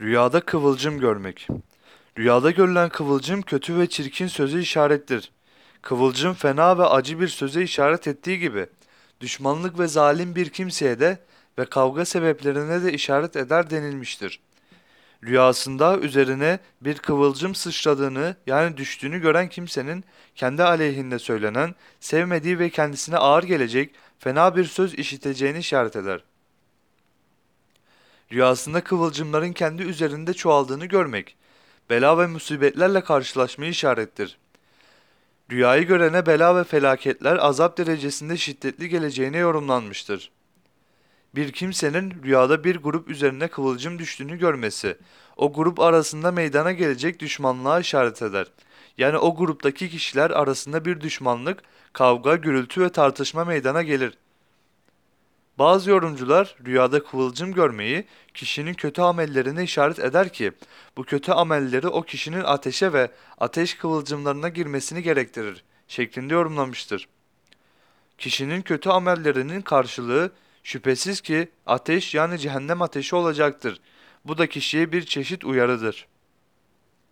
Rüyada kıvılcım görmek. Rüyada görülen kıvılcım kötü ve çirkin söze işarettir. Kıvılcım fena ve acı bir söze işaret ettiği gibi düşmanlık ve zalim bir kimseye de ve kavga sebeplerine de işaret eder denilmiştir. Rüyasında üzerine bir kıvılcım sıçradığını yani düştüğünü gören kimsenin kendi aleyhinde söylenen, sevmediği ve kendisine ağır gelecek fena bir söz işiteceğini işaret eder. Rüyasında kıvılcımların kendi üzerinde çoğaldığını görmek, bela ve musibetlerle karşılaşmayı işarettir. Rüyayı görene bela ve felaketler azap derecesinde şiddetli geleceğine yorumlanmıştır. Bir kimsenin rüyada bir grup üzerine kıvılcım düştüğünü görmesi, o grup arasında meydana gelecek düşmanlığa işaret eder. Yani o gruptaki kişiler arasında bir düşmanlık, kavga, gürültü ve tartışma meydana gelir. Bazı yorumcular rüyada kıvılcım görmeyi kişinin kötü amellerine işaret eder ki bu kötü amelleri o kişinin ateşe ve ateş kıvılcımlarına girmesini gerektirir şeklinde yorumlamıştır. Kişinin kötü amellerinin karşılığı şüphesiz ki ateş yani cehennem ateşi olacaktır. Bu da kişiye bir çeşit uyarıdır.